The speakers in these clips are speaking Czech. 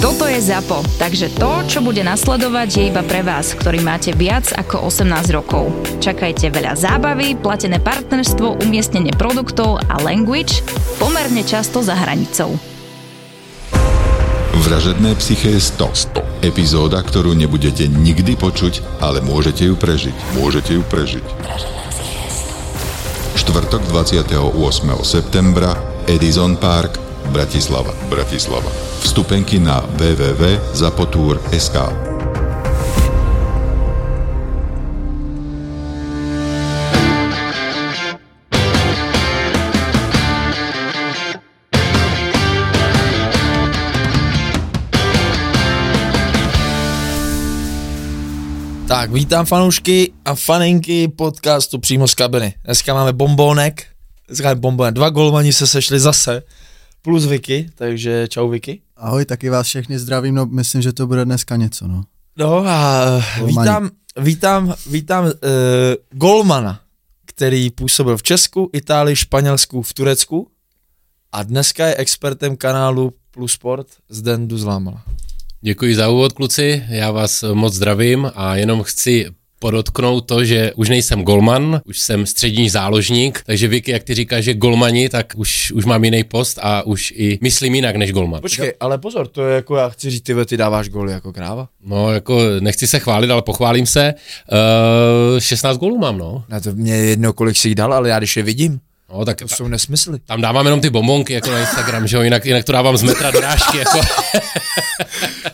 Toto je ZAPO, takže to, čo bude nasledovať, je iba pre vás, ktorý máte viac ako 18 rokov. Čakajte veľa zábavy, platené partnerstvo, umiestnenie produktov a language pomerne často za hranicou. Vražedné psyché 100. 100. Epizóda, ktorú nebudete nikdy počuť, ale môžete ju prežiť. Môžete ju prežiť. Štvrtok 28. septembra Edison Park, Bratislava. Bratislava. Vstupenky na www.zapotur.sk Tak, vítám fanoušky a faninky podcastu přímo z kabiny. Dneska máme bombónek, dneska máme bombónek. Dva golmani se sešli zase, plus Vicky, takže čau Vicky. Ahoj, taky vás všechny zdravím, no myslím, že to bude dneska něco, no. No a Golmani. vítám, vítám, vítám uh, golmana, který působil v Česku, Itálii, Španělsku, v Turecku a dneska je expertem kanálu Plus Sport Zden Duzlámala. Děkuji za úvod, kluci. Já vás moc zdravím a jenom chci podotknout to, že už nejsem golman, už jsem střední záložník, takže Vicky, jak ty říkáš, že golmani, tak už, už mám jiný post a už i myslím jinak než golman. Počkej, ale pozor, to je jako já chci říct, ty, ty dáváš góly jako kráva. No, jako nechci se chválit, ale pochválím se. Uh, 16 gólů mám, no. Na to mě je jedno, kolik si jich dal, ale já když je vidím, No, tak to ta, jsou nesmysly. tam dávám jenom ty bombonky jako na Instagram, že jo, jinak, jinak to dávám z metra dorážky, jako.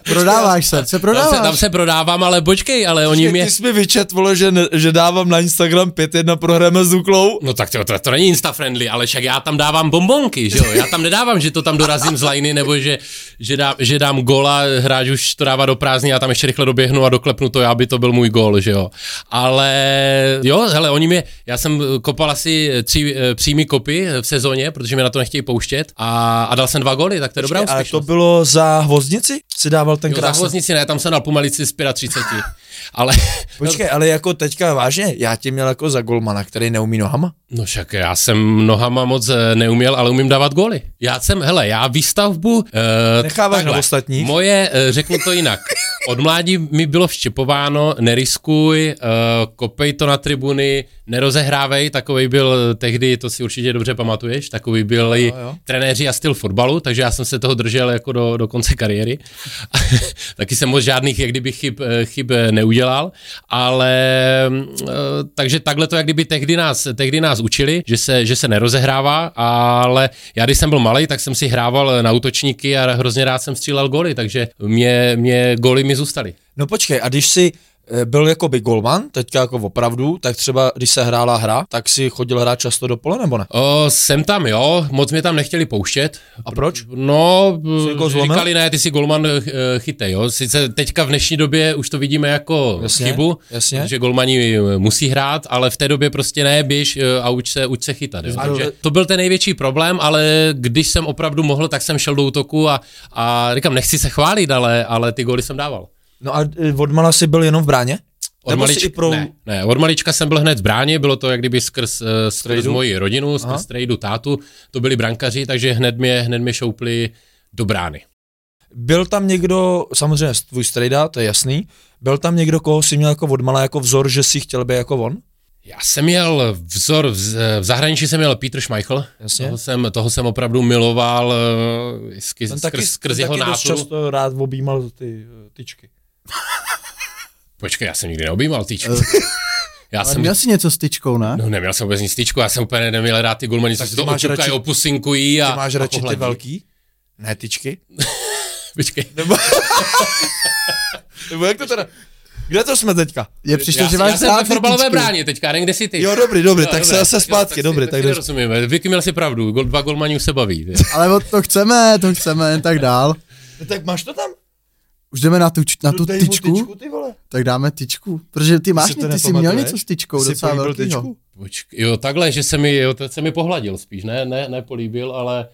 Prodáváš se, co tam, se, tam prodáváš? se prodávám, ale počkej, ale oni mě... Ty jsi mi vyčet, vole, že, ne, že dávám na Instagram 5-1 prohrajeme s Duklou. No tak to, to, to není insta-friendly, ale však já tam dávám bombonky, že jo? Já tam nedávám, že to tam dorazím z lajny, nebo že, že, dá, že dám gola, hráč už to dává do prázdní, já tam ještě rychle doběhnu a doklepnu to, aby to byl můj gól, že jo? Ale jo, hele, oni mě, já jsem kopal asi tři eh, přímý kopy v sezóně, protože mě na to nechtějí pouštět a, a dal jsem dva góly, tak to je dobrá Ale to úspěšnost. bylo za hvoznici? Si dával ten Jo, za krásný. hvoznici ne, tam jsem dal pumalici z 35. Ale, Počkej, ale jako teďka vážně, já tě měl jako za golmana, který neumí nohama. No však já jsem nohama moc eh, neuměl, ale umím dávat góly. Já jsem, hele, já výstavbu... Uh, Necháváš na ostatních? Moje, uh, řeknu to jinak. Od mládí mi bylo vštěpováno, neriskuj, uh, kopej to na tribuny, nerozehrávej, takový byl tehdy, to si určitě dobře pamatuješ, takový byli Jo, jo. trenéři a styl fotbalu, takže já jsem se toho držel jako do, do konce kariéry. Taky jsem moc žádných jak kdyby chyb, eh, chyb eh, neudělal, ale eh, takže takhle to jak kdyby tehdy nás, tehdy nás učili, že se, že se nerozehrává, ale já když jsem byl malý, tak jsem si hrával na útočníky a hrozně rád jsem střílel goly, takže mě, mě goly mi zůstaly. No počkej, a když eh, byl jako by golman, teďka jako opravdu, tak třeba když se hrála hra, tak si chodil hrát často do pole nebo ne? O, jsem tam, jo, moc mě tam nechtěli pouštět. A proč? No, jako říkali, ne, ty jsi golman eh, chytej, jo. Sice teďka v dnešní době už to vidíme jako Jasně, chybu, jasně. že golmani eh, musí hrát, ale v té době prostě ne, běž eh, a uč se, uč se chytat. Jo. Takže to byl ten největší problém, ale když jsem opravdu mohl, tak jsem šel do útoku a, a říkám, nechci se chválit, ale, ale ty góly jsem dával. No a eh, od mala jsi byl jenom v bráně? Od Nebo malička, pro... ne, ne, od malička jsem byl hned v bráně, bylo to jak kdyby skrz, uh, skrz moji rodinu, Aha. skrz strejdu tátu, to byli brankaři, takže hned mě, hned mě šoupli do brány. Byl tam někdo, samozřejmě tvůj strejda, to je jasný, byl tam někdo, koho si měl jako od mala jako vzor, že si chtěl být jako on? Já jsem měl vzor, v, v zahraničí jsem měl Peter Schmeichel, Jasně. toho jsem, toho jsem opravdu miloval skrz, Ten skrz, skrz ten jeho taky náturu. často rád objímal ty tyčky. Počkej, já jsem nikdy neobjímal týčku. já Ale jsem, měl jsi něco s tyčkou, ne? no neměl jsem vůbec nic týčku, já jsem úplně neměl rád ty gulmani, co Tak si ty to očukají, radši- opusinkují a Ty máš a radši ty pohladí. velký? Ne tyčky? Počkej. Nebo... Nebo jak to teda? Kde to jsme teďka? Je přišlo, já, že já máš jsem rád ve ty fotbalové bráně teďka, ne, kde jsi ty? Jo, dobrý, dobrý, Jo, tak dobré, se zase jo, zpátky, tak dobrý, si, tak si jdeš. rozumíme. Vicky měl si pravdu, dva golmani už se baví. Ale to chceme, to chceme, tak dál. No tak máš to tam? Už jdeme na tu, na tu Dej tyčku, tyčku, ty vole. tak dáme tyčku. Protože ty máš, to ty jsi měl něco s tyčkou, Jsi docela velkýho. tyčku? Počkej, jo, takhle, že se mi, jo, to se mi pohladil spíš, ne, ne, nepolíbil, ale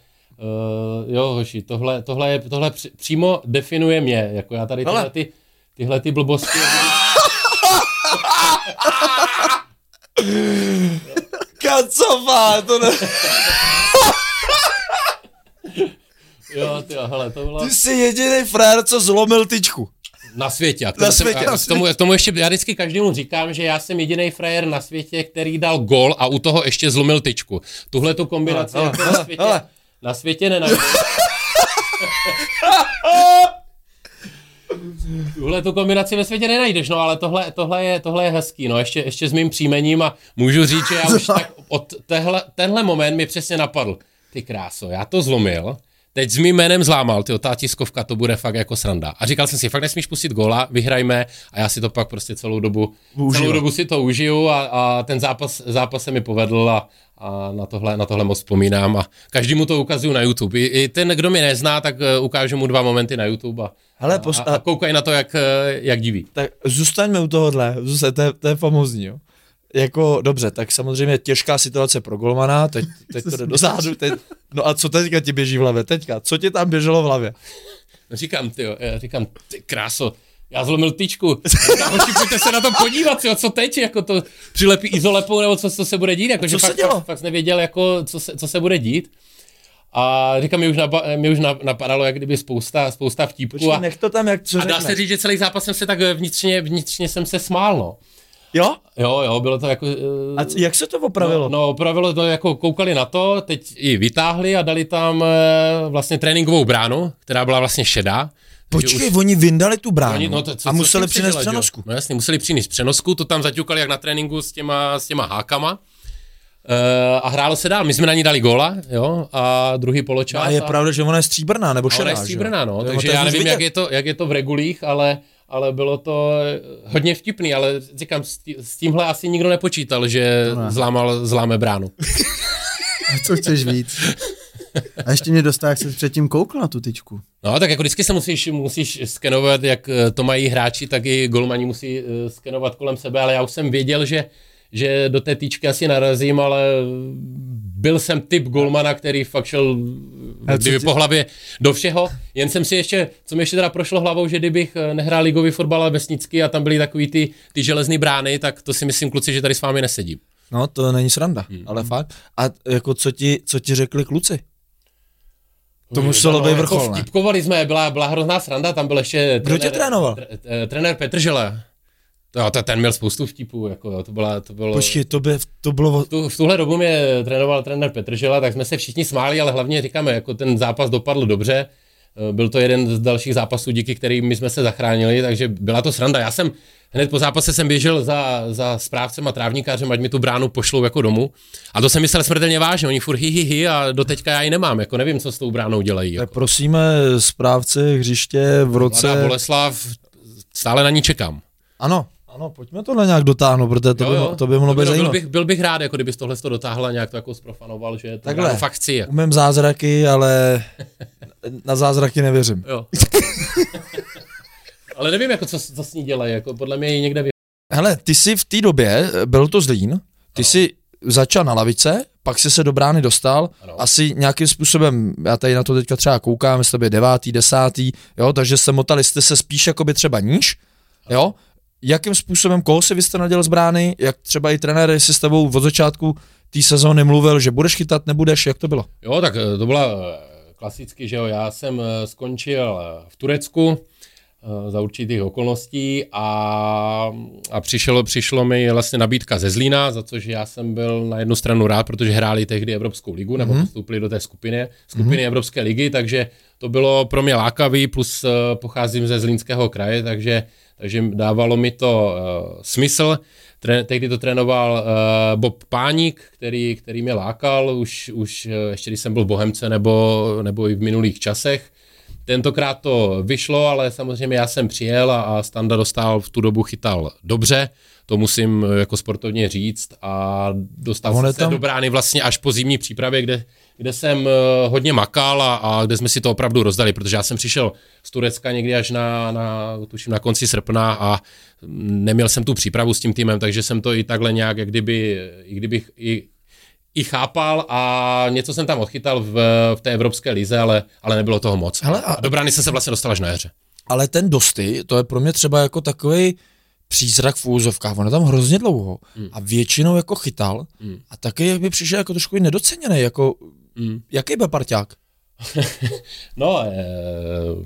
uh, jo, hoši, tohle, tohle, je, tohle při, přímo definuje mě, jako já tady tyhle ty, tyhle ty blbosti. Kacová, to ne... Jo, ty, hele, to bylo Ty jsi jediný frér, co zlomil tyčku. na světě. A Na světě, a na k tomu, k tomu ještě, já vždycky každému říkám, že já jsem jediný frajer na světě, který dal gol a u toho ještě zlomil tyčku. Tuhle tu kombinaci Hele, jako hele, na světě, hele. na světě nenajdeš. Tuhle tu kombinaci ve světě nenajdeš, no ale tohle, tohle, je, tohle je hezký, no ještě, ještě s mým příjmením a můžu říct, že já už tak od tehle, tenhle moment mi přesně napadl, ty kráso, já to zlomil, teď s mým jménem zlámal, ty ta tiskovka, to bude fakt jako sranda. A říkal jsem si, fakt nesmíš pustit gola, vyhrajme a já si to pak prostě celou dobu, celou dobu si to užiju a, a ten zápas, zápas se mi povedl a, a na tohle, na tohle moc vzpomínám a každému to ukazuju na YouTube. I, I ten, kdo mě nezná, tak eh, ukážu mu dva momenty na YouTube a, Hele, a, a, a koukají na to, jak, eh, jak diví. Tak zůstaňme u tohohle, zůstaň, to, je, to je famózní, jo. Jako, dobře, tak samozřejmě těžká situace pro golmana, teď, teď to jde dozadu, teď, no a co teďka ti běží v hlavě, teďka, co ti tam běželo v hlavě? No Říkám, ty, já říkám, ty kráso, já zlomil tyčku. Říkám, Hoši, pojďte se na to podívat, jo, co teď, jako to přilepí izolepou, nebo co, co se bude dít, jako, co že se fakt, dělo? fakt, fakt nevěděl, jako, co, se, co se bude dít. A říkám, mi už, napa, mi už na- napadalo, jak kdyby spousta, spousta vtípků. Počkej, A, nech to tam, jak co a dá se říct, že celý zápas jsem se tak vnitřně, vnitřně jsem se smál, no. Jo? Jo, jo, bylo to jako... eh, A jak se to opravilo? No, no, opravilo to, jako koukali na to, teď i vytáhli a dali tam eh, vlastně tréninkovou bránu, která byla vlastně šedá. Počkej, oni vyndali tu bránu Oni, no to, co, a museli přinést jo? přenosku. No jasně, museli přinést přenosku, to tam zaťukali jak na tréninku s těma, s těma hákama. Uh, a hrálo se dál. My jsme na ní dali góla, jo, a druhý poločas. A je pravda, že ona je stříbrná, nebo a ona šedá, je že stříbrná, no, takže já už nevím, vidět. jak je, to, jak je to v regulích, ale, ale bylo to hodně vtipný, ale říkám, s, tí, s tímhle asi nikdo nepočítal, že zlámal, zláme bránu. A co chceš víc? A ještě mě dostal, jak se předtím koukl na tu tyčku. No, tak jako vždycky se musíš, musíš skenovat, jak eh, to mají hráči, tak i golmani musí eh, skenovat kolem sebe, ale já už jsem věděl, že, že do té týčky asi narazím, ale byl jsem typ golmana, který fakt šel kdyby po hlavě do všeho, jen jsem si ještě, co mi ještě teda prošlo hlavou, že kdybych eh, nehrál ligový fotbal ale vesnický a tam byly takový ty, ty železné brány, tak to si myslím, kluci, že tady s vámi nesedím. No, to není sranda, Hmm. ale fakt. A jako co ti, co ti řekli kluci? To muselo být jako vrchol, ne? Vtipkovali jsme, byla, byla hrozná sranda, tam byl ještě... Kdo tě trénoval? tr- eh, Trenér Petržele. To, ten měl spoustu vtipů, jako jo, to, byla, to bylo... Počkej, to, by, to bylo... Tu, v tuhle dobu mě trénoval trenér Petržela, tak jsme se všichni smáli, ale hlavně říkáme, jako ten zápas dopadl dobře. Eh, Byl to jeden z dalších zápasů, díky kterým my jsme se zachránili, takže byla to sranda. Já jsem hned po zápase jsem běžel za, za správcem a trávníkářem, ať mi tu bránu pošlou jako domů. A to jsem myslel smrtelně vážně, oni furt hi, hi, hi a doteďka já ji nemám, jako nevím, co s tou bránou dělají. Tak Jako. prosíme správce hřiště v roce... Mladá Boleslav, stále na ní čekám. Ano, ano, pojďme to na nějak dotáhnout, protože to, by, mo- to by mohlo být byl, byl, zajímavé. bych, byl bych rád, jako kdybys tohle to dotáhl a nějak to jako zprofanoval, že to Takhle. fakt chci. Jako. Umím zázraky, ale na zázraky nevěřím. Jo. Ale nevím, jako, co, co s ní dělají, jako podle mě ji někde vy... Hele, ty jsi v té době, byl to Zlín, ty jsi začal na lavice, pak jsi se do brány dostal, Ano. asi nějakým způsobem, já tady na to teďka třeba koukám, jestli to je devátý, desátý, jo, takže se motali jste se spíš jakoby třeba níž, jo, jakým způsobem, koho si vy jste naděl z brány, jak třeba i trenér, jestli s tebou od začátku té sezóny mluvil, že budeš chytat, nebudeš, jak to bylo? Jo, tak eh, to byla eh, klasicky, že jo, já jsem eh, skončil v Turecku za určitých okolností a, a přišlo, přišlo mi vlastně nabídka ze Zlína, za což já jsem byl na jednu stranu rád, protože hráli tehdy Evropskou ligu, nebo Mhm. postoupili do té skupiny, skupiny Evropské ligy, takže to bylo pro mě lákavý, plus eh, pocházím ze Zlínského kraje, takže, takže dávalo mi to uh, smysl. Tre, tehdy to trénoval uh, Bob Páník, který, který mě lákal, už, už eh, ještě když jsem byl v Bohemce nebo, nebo i v minulých časech. Tentokrát to vyšlo, ale samozřejmě já jsem přijel a, a Standa dostal v tu dobu chytal dobře, to musím eh, jako sportovně říct a dostal jsem se do brány vlastně až po zimní přípravě, kde, kde jsem eh, hodně makal a, a kde jsme si to opravdu rozdali, protože já jsem přišel z Turecka někdy až na, na, tuším, na konci srpna a neměl jsem tu přípravu s tím týmem, takže jsem to i takhle nějak, jak kdyby, i kdybych i, i chápal a něco jsem tam odchytal v, v té evropské lize, ale, ale nebylo toho moc. Hele, a- a do brány jsem se vlastně dostal až na jaře. Ale ten Dosty, to je pro mě třeba jako takový přízrak v úzovkách, on je tam hrozně dlouho Hmm. a většinou jako chytal a taky by přišel jako trošku nedoceněný, jako Mm. jaký byl parťák? No, e,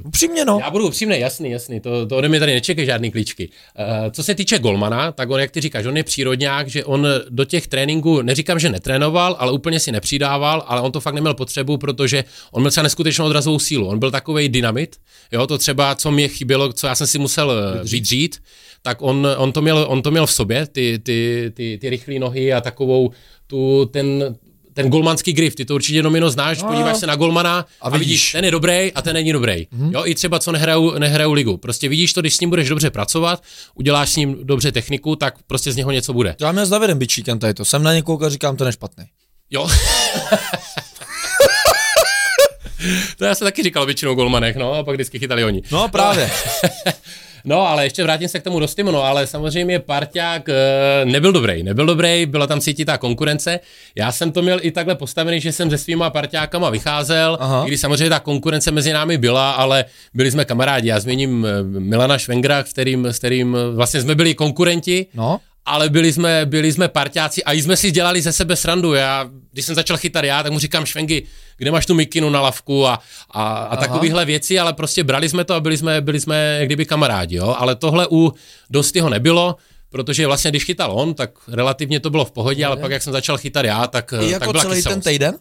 Upřímně no. já budu upřímný, jasný, jasný, to, to ode mě tady nečekají žádný klíčky. E, co se týče Golmana, tak on, jak ty říkáš, on je přírodňák, že on do těch tréninků, neříkám, že netrénoval, ale úplně si nepřidával, ale on to fakt neměl potřebu, protože on měl třeba neskutečnou odrazovou sílu. On byl takový dynamit, jo, to třeba, co mě chybělo, co já jsem si musel eh, vydřít, tak on, on, to měl, on to měl v sobě, ty, ty, ty, ty rychlé nohy a takovou tu, ten, ten golmanský grif, ty to určitě nomino znáš, no, podíváš se na golmana a, a vidíš. vidíš, ten je dobrý a ten není dobrý. Mm-hmm. Jo, i třeba co nehrajou, nehrajou ligu. Prostě vidíš to, když s ním budeš dobře pracovat, uděláš s ním dobře techniku, tak prostě z něho něco bude. Já mě s Davidem Bičíkem tady to. Jsem na někoho a říkám, ten je špatný. Jo. to já jsem taky říkal většinou golmanech, no, a pak vždycky chytali oni. No právě. No, ale ještě vrátím se k tomu Rostimu, no, ale samozřejmě parťák e, nebyl dobrý, nebyl dobrý, byla tam cítit ta konkurence. Já jsem to měl i takhle postavený, že jsem se svýma parťákama vycházel, Aha. i když samozřejmě ta konkurence mezi námi byla, ale byli jsme kamarádi. Já změním eh, Milana Švengra, s kterým, s kterým vlastně jsme byli konkurenti. No ale byli jsme, byli jsme parťáci a jsme si dělali ze sebe srandu. Já, když jsem začal chytat já, tak mu říkám Švengy, kde máš tu mikinu na lavku a, a, a takovéhle věci, ale prostě brali jsme to a byli jsme, byli jsme kdyby kamarádi, jo? ale tohle u Dostyho nebylo, protože vlastně když chytal on, tak relativně to bylo v pohodě, ale pak jak jsem začal chytat já, tak, I jako tak byla celý kyselost. ten týden?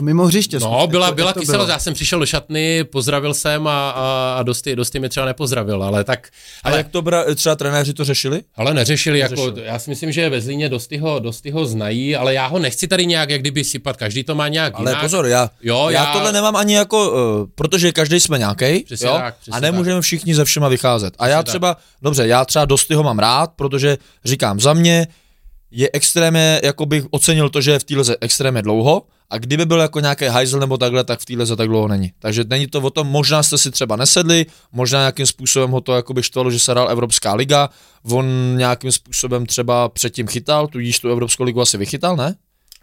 Mimo hřiště. No, byla, byla kyselost, já jsem přišel do šatny, pozdravil jsem a, a, a dosti, dosti mě třeba nepozdravil, ale tak... Ale, a jak to bra, třeba trenéři to řešili? Ale neřešili, jako, já si myslím, že ve Zlíně dosti ho, dosti ho znají, ale já ho nechci tady nějak jak kdyby sypat, každý to má nějak Ale jinak. pozor, já, Jo, já, já- tohle nemám ani jako, uh, protože každý jsme nějaký, Přesně jo? tak, přesně a nemůžeme všichni ze všema vycházet. A já tak. třeba, dobře, já třeba dosti ho mám rád, protože říkám, za mě je extrémně, jako bych ocenil to, že je v téhle extrémně dlouho, a kdyby byl jako nějaký hajzl nebo takhle, tak v téhle tak dlouho není. Takže není to o tom, možná jste si třeba nesedli, možná nějakým způsobem ho to jako by štvalo, že se hrál Evropská liga, on nějakým způsobem třeba předtím chytal, tudíž tu Evropskou ligu asi vychytal, ne?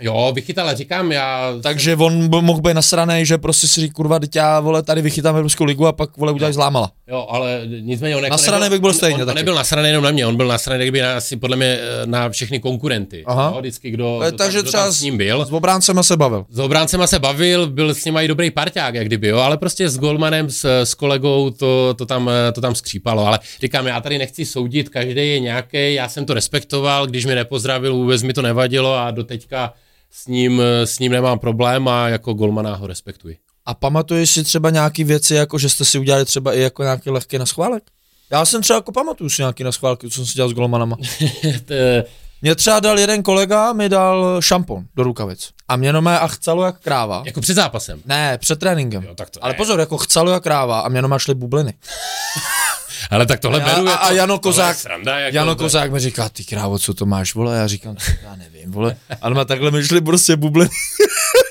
Jo, vychytal, ale říkám, já... Takže on by mohl být nasraný, že prostě si říká, kurva, teď já, vole, tady vychytám Evropskou ligu a pak, vole, udělají zlámala. Jo, ale nicméně on jako Nasranej bych byl stejně on, on taky. nebyl nasraný jenom na mě, on byl nasraný kdyby na, asi podle mě eh, na všechny konkurenty. Aha. Jo, vždycky kdo, Eh, kdo, takže tam, kdo třeba tam s ním byl. S obráncema se bavil. S obráncema se bavil, byl s ním i dobrý parťák, jak kdyby, jo, ale prostě s Golmanem, s, s kolegou to, to, tam, eh, to tam skřípalo. Ale říkám, já tady nechci soudit, každý je nějaký, já jsem to respektoval, když mi nepozdravil, vůbec mi to nevadilo a doteďka s ním, s ním nemám problém a jako Golmana ho respektuji. A pamatuješ si třeba nějaký věci, jako že jste si udělali třeba i jako nějaký lehký naschválek? Já jsem třeba jako pamatuju si nějaký naschválky, co jsem si dělal s golmanama. Mě třeba dal jeden kolega, mi dal šampon do rukavic. A mě nomé a chcelo jak kráva. jako před zápasem. Ne, před tréninkem. Jo, tak to Ale pozor, jako chcelo jak kráva a mě nomé šly bubliny. Ale tak tohle A, beru. a, jako- a Jano Kozák, Sranda, jako Jano Kozák mi říká, ty krávo, co to máš, vole? Já říkám, já nevím, vole. Ale má takhle mi šly prostě bubliny.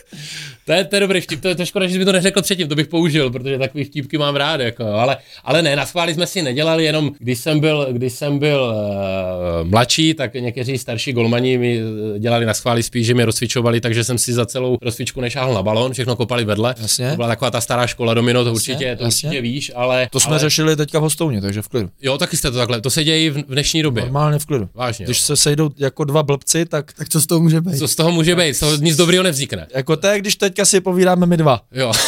To je, to je dobrý vtip, to je to škoda, že jsi mi to neřekl předtím, to bych použil, protože takový vtipky mám rád, jako, ale, ale ne, na schvály jsme si nedělali, jenom když jsem byl, když jsem byl uh, mladší, tak někteří starší golmani mi eh, dělali na schvály spíš, že mě rozcvičovali, takže jsem si za celou rozcvičku nešáhl na balon, všechno kopali vedle. Jasně. To byla taková ta stará škola domino, to určitě, to jasně. určitě víš, ale... To jsme ale, řešili teďka v hostouně, takže v klidu. Jo, taky jste to takhle, to se děje i v, v dnešní době. Normálně v klidu. Vážně, Když jo. se sejdou jako dva blbci, tak Tak co z toho může být? Co z toho může být? Z toho nic dobrého nevznikne. jako to je, když teďka si povídáme my dva. Jo.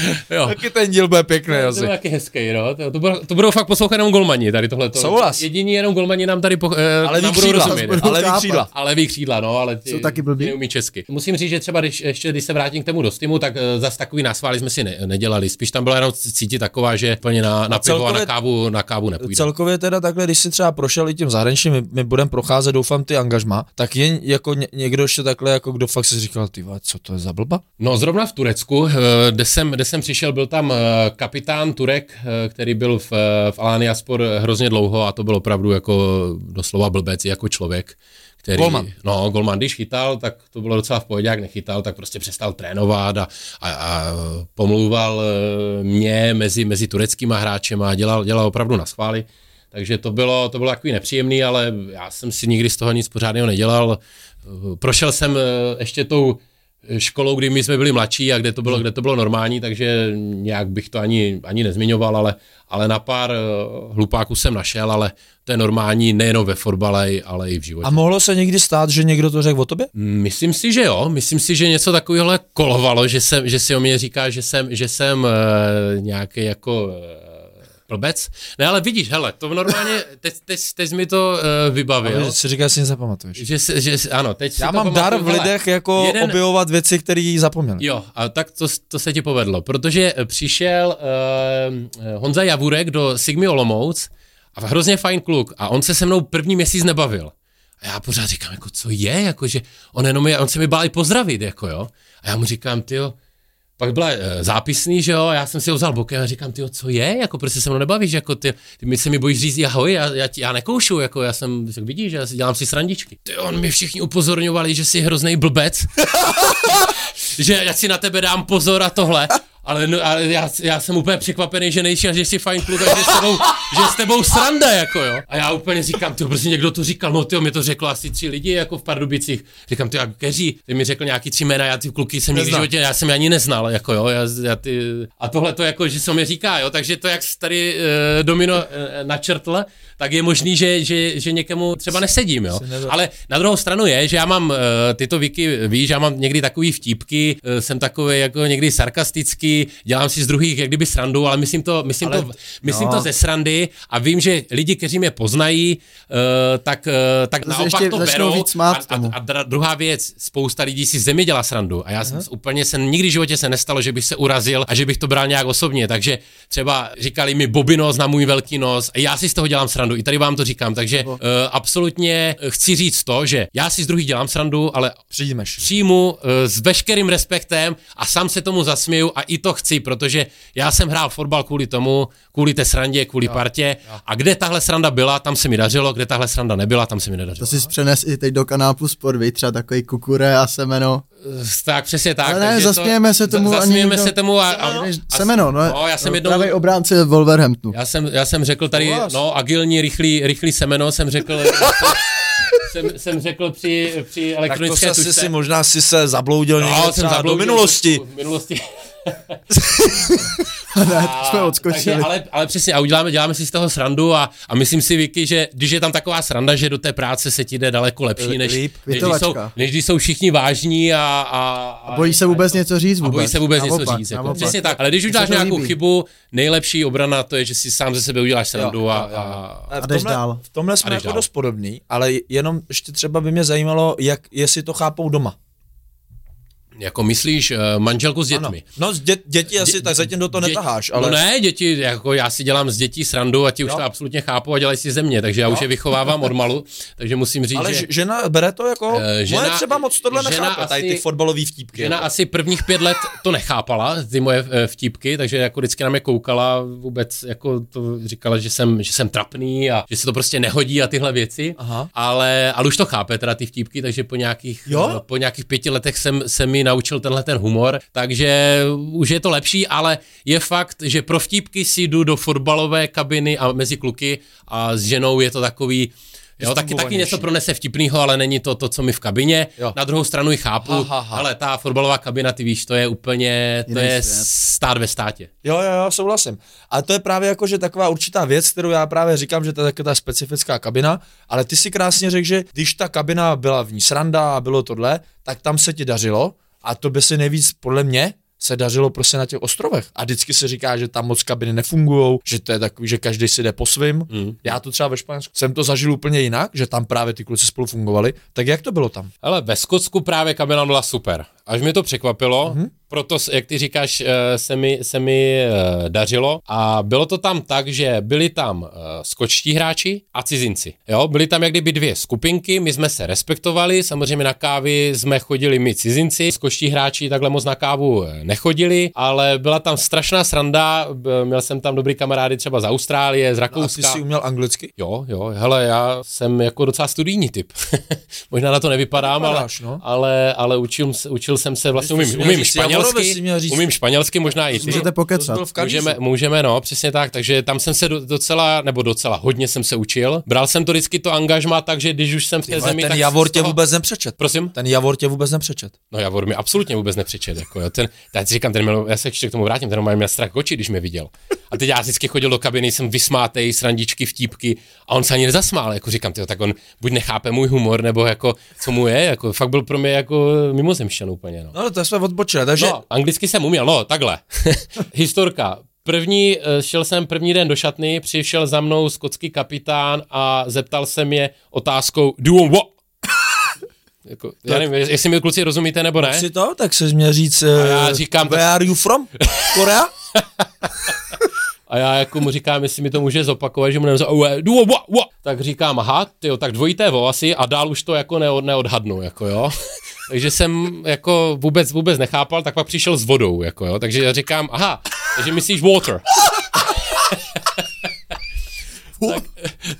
jo. Taky ten díl bude pěkný To asi. bylo taky hezký, no. To, to, budou, to budou fakt poslouchat jenom golmani, tady tohle. Souhlas. Jediní jenom golmani nám tady po, eh, Ale ví nám budou křídla, rozumět. budou ale křídla. Ale křídla, no, ale ty, Jsou taky blbí. ty neumí česky. Musím říct, že třeba když, ještě když se vrátím k tomu dostimu, tak uh, zas takový násvály jsme si ne, nedělali. Spíš tam byla jenom cítit taková, že plně na, na pivo a celkově- na kávu, na kávu nepůjde. Celkově teda takhle, když si třeba prošel i tím zahraničím, my, my budeme procházet, doufám, ty angažma, tak je jako ně, někdo ještě takhle, jako kdo fakt si říkal, ty co to je za blba? No zrovna v Turecku, eh, kde jsem, kde jsem přišel, byl tam eh, kapitán Turek, eh, který byl v, eh, v Alania Sport hrozně dlouho a to byl opravdu jako doslova blbec, jako člověk. Který, Golman. No, Golman, když chytal, tak to bylo docela v pohodě, jak nechytal, tak prostě přestal trénovat a, a, a pomlouval mě mezi, mezi tureckýma hráčema a dělal, dělal opravdu na schvály. Takže to bylo, to bylo takový nepříjemný, ale já jsem si nikdy z toho nic pořádného nedělal. Prošel jsem ještě tou školou, kdy my jsme byli mladší a kde to bylo, kde to bylo normální, takže nějak bych to ani, ani nezmiňoval, ale, ale na pár eh, hlupáků jsem našel, ale to je normální nejenom ve fotbale, ale i v životě. A mohlo se někdy stát, že někdo to řekl o tobě? Myslím si, že jo. Myslím si, že něco takového kolovalo, že, jsem, že si o mě říká, že jsem, že jsem uh, nějaký jako uh, blbec. Ne, ale vidíš, hele, to normálně, teď, teď, teď mi to uh, vybavil. Ale si říká, že si nezapamatuješ. Že, se- že, ano, teď Já mám dar v pamatuju. Hele, lidech jako jeden- objevovat věci, které zapomněli. Jo, a tak to, to se ti povedlo, protože přišel uh, Honza Javurek do Sigmy Olomouc a hrozně fajn kluk a on se se mnou první měsíc nebavil. A já pořád říkám, jako co je, jako že on jenom je, on se mi bál i pozdravit, jako jo. A já mu říkám, tyjo, pak byla e, zápisný, že jo, já jsem si ho vzal bokem a říkám, ty co je, jako prostě se mnou nebavíš, jako ty, ty mi se mi bojíš říct ahoj, já, já, já nekoušu, jako já jsem, tak vidíš, já si dělám si srandičky. Ty on mi všichni upozorňovali, že jsi hrozný blbec, že já si na tebe dám pozor a tohle. Ale, no, ale já, já, jsem úplně překvapený, že nejsi a že jsi fajn kluk a že s tebou, že s tebou sranda, jako jo. A já úplně říkám, ty prostě někdo to říkal, no ty mi to řeklo asi tři lidi, jako v Pardubicích. Říkám, ty jak keří, ty mi řekl nějaký tři jména, já ty kluky jsem nikdy životě, já jsem je ani neznal, jako jo. Já, já ty, a tohle to jako, že se mi říká, jo, takže to, jak jsi tady uh, Domino uh, načrtl, tak je možný, že, že, že někomu třeba nesedím, jo. Ale na druhou stranu je, že já mám, uh, tyto Vicky víš, já mám někdy takový vtípky, uh, jsem takový jako někdy sarkastický, dělám si z druhých jak kdyby srandu, ale myslím to, myslím Ale- to, myslím no. to ze srandy a vím, že lidi, kteří mě poznají, uh, tak, uh, tak To naopak ještě to berou. víc a, a, a druhá věc, spousta lidí si ze mě dělá srandu a já jsem úplně se nikdy v životě se nestalo, že bych se urazil a že bych to bral nějak osobně, takže třeba říkali mi Bobinos na můj velký nos a já si z toho dělám srandu, i tady vám to říkám, takže uh, absolutně chci říct to, že já si z druhých dělám srandu, ale Přijmeš. přijmu uh, s veškerým respektem a sám se tomu zasměju a i to chci, protože já jsem hrál fotbal kvůli tomu, kvůli té srandě, kvůli jo, partě a kde tahle sranda byla, tam se mi dařilo, kde tahle sranda nebyla, tam se mi nedařilo. To si přenes i teď do kanálu Sport, víš, třeba takový kukure a semeno. Tak přesně tak. Ale ne, zasmějeme se tomu Zasmějeme se tomu a, a, Víš, a semeno, no. no, já jsem jednou, Pravý obránce Wolverhamptonu. já jsem, já jsem řekl tady, Souhlas. no, agilní, rychlý, rychlý semeno, jsem řekl, jsem, jsem řekl při, při Tak to elektronické se tučce. si možná si se zabloudil někde No, jsem třeba do zabloudil minulosti. V minulosti. ne, to jsme A- odskočili. Takže, ale, ale přesně, a uděláme, děláme si z toho srandu a, a myslím si, Vicky, že když je tam taková sranda, že do té práce se ti jde daleko lepší, než, Líp. než, když, jsou, než když jsou všichni vážní a... a, A bojí se vůbec něco říct a vůbec. bojí se vůbec Naopak, něco říct. Jako. Přesně tak. Ale když uděláš nějakou líbí. chybu, nejlepší obrana to je, že si sám ze sebe uděláš srandu Jo, a, a, v A jdeš tomhle, dál. V tomhle jsme jako dost podobný, ale jenom ještě třeba by mě zajímalo, jak, jestli to chápou doma. Jako myslíš eh, manželku s dětmi. No, z dě, děti asi, tak zatím do toho Dě- netaháš, ale... No ne, děti, jako já si dělám z dětí srandu a ti už Jo. to absolutně chápou a dělají si ze mě, takže já už je vychovávám od malu, takže musím říct, ale že... že... žena bere to jako, Eh, žena, moje třeba moc tohle žena nechápe, tady ty asi- fotbalový vtípky. Žena jako. asi prvních pět let to nechápala, ty moje eh, vtípky, takže jako vždycky na mě koukala, vůbec jako to říkala, že jsem, že jsem trapný a že se to prostě nehodí a tyhle věci, Aha. ale, ale už to chápe teda ty vtípky, takže po nějakých, Jo? po nějakých pěti letech jsem se mi naučil tenhle ten humor, takže už je to lepší, ale je fakt, že pro vtípky si jdu do fotbalové kabiny a mezi kluky a s ženou je to takový, Jo, taky, taky něco pronese vtipnýho, ale není to to, co mi v kabině. Jo. Na druhou stranu i chápu, Ha, ha, ha. ale ta fotbalová kabina, ty víš, to je úplně, to Jiný je svět. stát ve státě. Jo, jo, jo, souhlasím. A to je právě jako, že taková určitá věc, kterou já právě říkám, že to je taková ta specifická kabina, ale ty si krásně řekl, že když ta kabina byla v ní sranda a bylo tohle, tak tam se ti dařilo a to by si nejvíc podle mě se dařilo prostě na těch ostrovech. A vždycky se říká, že tam moc kabiny nefungují, že to je takový, že každý si jde po svým. Mm. Já to třeba ve Španělsku jsem to zažil úplně jinak, že tam právě ty kluci spolu fungovali. Tak jak to bylo tam? Ale ve Skotsku právě kabina byla super. Až mě to překvapilo, Mhm. mm-hmm. proto, jak ty říkáš, eh, se mi, se mi eh, dařilo. A bylo to tam tak, že byli tam eh, skočtí hráči a cizinci. Jo, byly tam jak kdyby dvě skupinky, my jsme se respektovali, samozřejmě na kávy jsme chodili my cizinci, skočtí hráči takhle moc na kávu nechodili, ale byla tam strašná sranda, měl jsem tam dobrý kamarády třeba z Austrálie, z A ty Rakouska. jsi uměl anglicky? Jo, jo, hele, já jsem jako docela studijní typ. Možná na to nevypadám, ale, Vypadáš, no. ale, ale učil, se- učil naučil jsem se, vlastně umím, umím říct španělsky, umím španělsky, možná i ty. Můžete pokecat. Můžeme, můžeme, no, přesně tak, takže tam jsem se do- docela, nebo docela, hodně jsem se učil. Bral jsem to vždycky to angažma, takže když už jsem v té Ale zemi, ten tak Javor tě toho- vůbec nepřečet. Prosím? Ten Javor tě vůbec nepřečet. No Javor mi absolutně vůbec nepřičet. Jako, jo. Ten, já si říkám, ten měl, já se ještě k tomu vrátím, ten měl strach oči, když mě viděl. A teď já vždycky chodil do kabiny, jsem vysmátej, srandičky, vtípky a on se ani nezasmál. Jako říkám, tyjo, tak on buď nechápe můj humor, nebo jako, co mu je, jako, fakt byl pro mě jako mimozemšťan úplně. No. No to jsme odbočili, takže No, anglicky jsem uměl, no, takhle. Historka. První, eh, šel jsem první den do šatny, přišel za mnou skotský kapitán a zeptal se mě otázkou, do you what? jako, já nevím, jestli mi kluci rozumíte nebo ne. si to, tak se měl říct, já eh, říkám, where are you from? Korea? A já jako mu říkám, jestli mi to může zopakovat, že mu nevím, oh? Tak říkám, aha, tyjo, tak dvojité vo asi a dál už to jako neod, neodhadnu, jako jo. Takže jsem jako vůbec, vůbec nechápal, tak pak přišel s vodou, jako jo. Takže já říkám, aha, takže myslíš water. tak,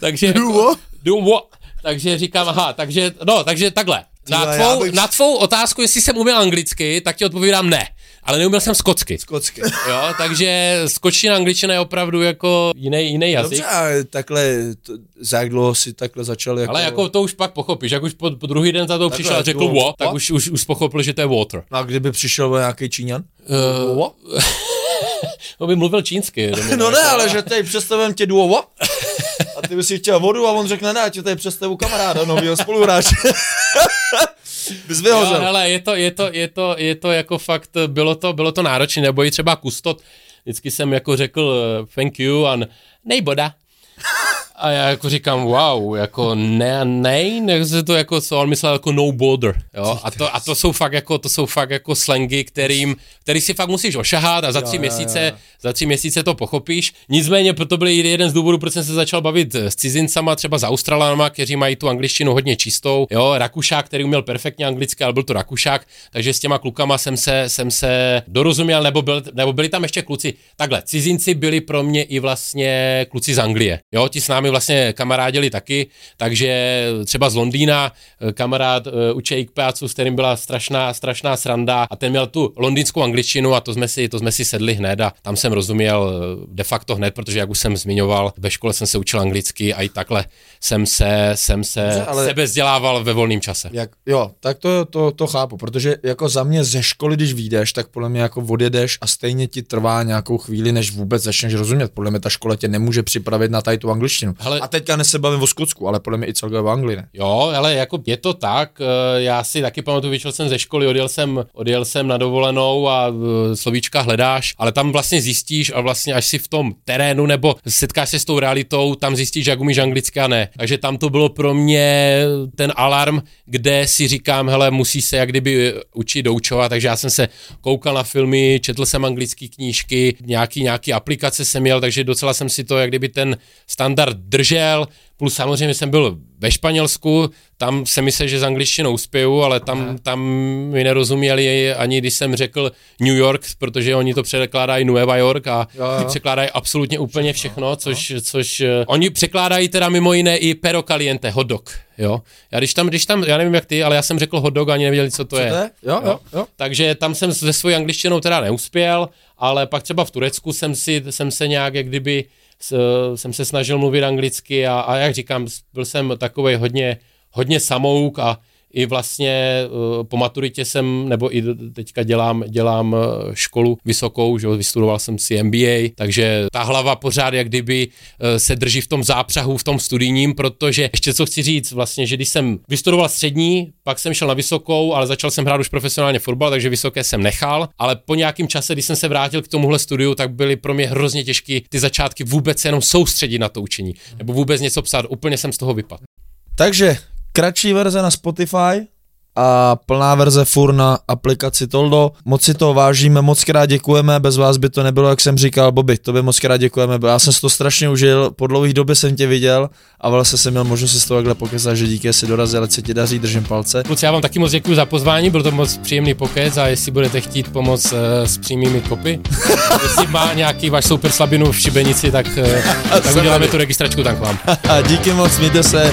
takže jako, do what? Takže říkám, aha, takže, no, takže takhle. Na tvou, na tvou otázku, jestli jsem uměl anglicky, tak ti odpovídám ne. Ale neuměl jsem skotsky. Skotsky. Jo, takže skočtina, angličtina je opravdu jako jiný, jiný jazyk. Dobře, a takhle, to, za jak dlouho si takhle začal jako... Ale jako to už pak pochopíš, jak už po, po druhý den za to přišel a řekl jako what, tak už, už, už pochopil, že to je water. A kdyby přišel nějaký Číňan? Uh, What? on by mluvil čínsky. No ne, ale že tady představím tě duo what? A ty bys si chtěl vodu a on řekne ne, já ti tady představu kamaráda, novýho spoluhráče. Bys Jo, vyhozel. hele, je to, je to, je to, je to jako fakt, bylo to, bylo to náročné, nebo i třeba kustot, vždycky jsem jako řekl eh, thank you a nejboda. A já jako říkám, wow, jako ne, ne, ne, se to jako, co on myslel jako no border, jo, a to, a to jsou fakt jako, to jsou fakt jako slangy, kterým, který si fakt musíš ošahat a za tři jo, měsíce, za tři měsíce to pochopíš, nicméně proto byl jeden z důvodů, proč jsem se začal bavit s cizincama, třeba s Australanama, kteří mají tu angličtinu hodně čistou, jo, Rakušák, který uměl perfektně anglicky, ale byl to Rakušák, takže s těma klukama jsem se, jsem se dorozuměl, nebo, byl, nebo byli tam ještě kluci, takhle, cizinci byli pro mě i vlastně kluci z Anglie, jo, ti s námi vlastně kamarádili taky, takže třeba z Londýna eh, kamarád uh, Uče Ikpeacu, s kterým byla strašná, strašná sranda a ten měl tu londýnskou angličtinu a to jsme si, to jsme si sedli hned a tam jsem rozuměl eh, de facto hned, protože jak už jsem zmiňoval, ve škole jsem se učil anglicky a i takhle jsem se, jsem se Dobře, ale- sebe vzdělával ve volném čase. Jak, jo, tak to, to, to chápu, protože jako za mě ze školy, když vyjdeš, tak podle mě jako odjedeš a stejně ti trvá nějakou chvíli, než vůbec začneš rozumět. Podle mě ta škola tě nemůže připravit na tady tu angličtinu. Hele- a teďka se bavím o Skotsku, ale podle mě i celkově v Anglii ne. Jo, ale jako je to tak, eh, já si taky pamatuju, vyšel jsem ze školy, odjel jsem, odjel jsem na dovolenou a eh, slovíčka hledáš, ale tam vlastně zjistíš a vlastně až si v tom terénu nebo setkáš se s tou realitou, tam zjistíš, jak umíš anglicky a ne. Takže tam to bylo pro mě ten alarm, kde si říkám, hele, musí se jak kdyby učit doučovat, takže já jsem se koukal na filmy, četl jsem anglické knížky, nějaký, nějaký aplikace jsem měl, takže docela jsem si to jak kdyby ten standard držel, plus samozřejmě jsem byl ve Španělsku, tam se myslel, že s angličtinou uspěju, ale tam, tam mi nerozuměli ani když jsem řekl New York, protože oni to překládají Nueva York a Jo, jo. ty překládají absolutně úplně všechno, což, což uh, oni překládají teda mimo jiné i pero caliente, hot dog, jo. Já když tam, když tam, já nevím jak ty, ale já jsem řekl hot dog a ani nevěděli, co to je. To je? Jo, jo, jo. Takže tam jsem se svojí angličtinou teda neuspěl, ale pak třeba v Turecku jsem, si, jsem se nějak jak kdyby jsem se snažil mluvit anglicky a, a jak říkám, byl jsem takový hodně, hodně samouk a i vlastně uh, po maturitě jsem, nebo i teďka dělám, dělám uh, školu vysokou, že vystudoval jsem si MBA, takže ta hlava pořád jak kdyby uh, se drží v tom zápřahu, v tom studijním, protože ještě co chci říct, vlastně, že když jsem vystudoval střední, pak jsem šel na vysokou, ale začal jsem hrát už profesionálně fotbal, takže vysoké jsem nechal, ale po nějakém čase, když jsem se vrátil k tomuhle studiu, tak byly pro mě hrozně těžké ty začátky vůbec jenom soustředit na to učení, nebo vůbec něco psát, úplně jsem z toho vypadl. Takže kratší verze na Spotify a plná verze fur na aplikaci Toldo. Moc si to vážíme, moc krát děkujeme, bez vás by to nebylo, jak jsem říkal, Bobby, tobě moc krát děkujeme, já jsem si to strašně užil, po dlouhé době jsem tě viděl a vlastně jsem měl možnost si z toho takhle pokecat, že díky, si dorazil, ať se ti daří, držím palce. Kluci, já vám taky moc děkuji za pozvání, byl to moc příjemný pokec a jestli budete chtít pomoct uh, s přímými kopy, jestli má nějaký váš super slabinu v šibenici, tak, uh, tak uděláme tu registračku tam k vám. Díky moc, mějte se,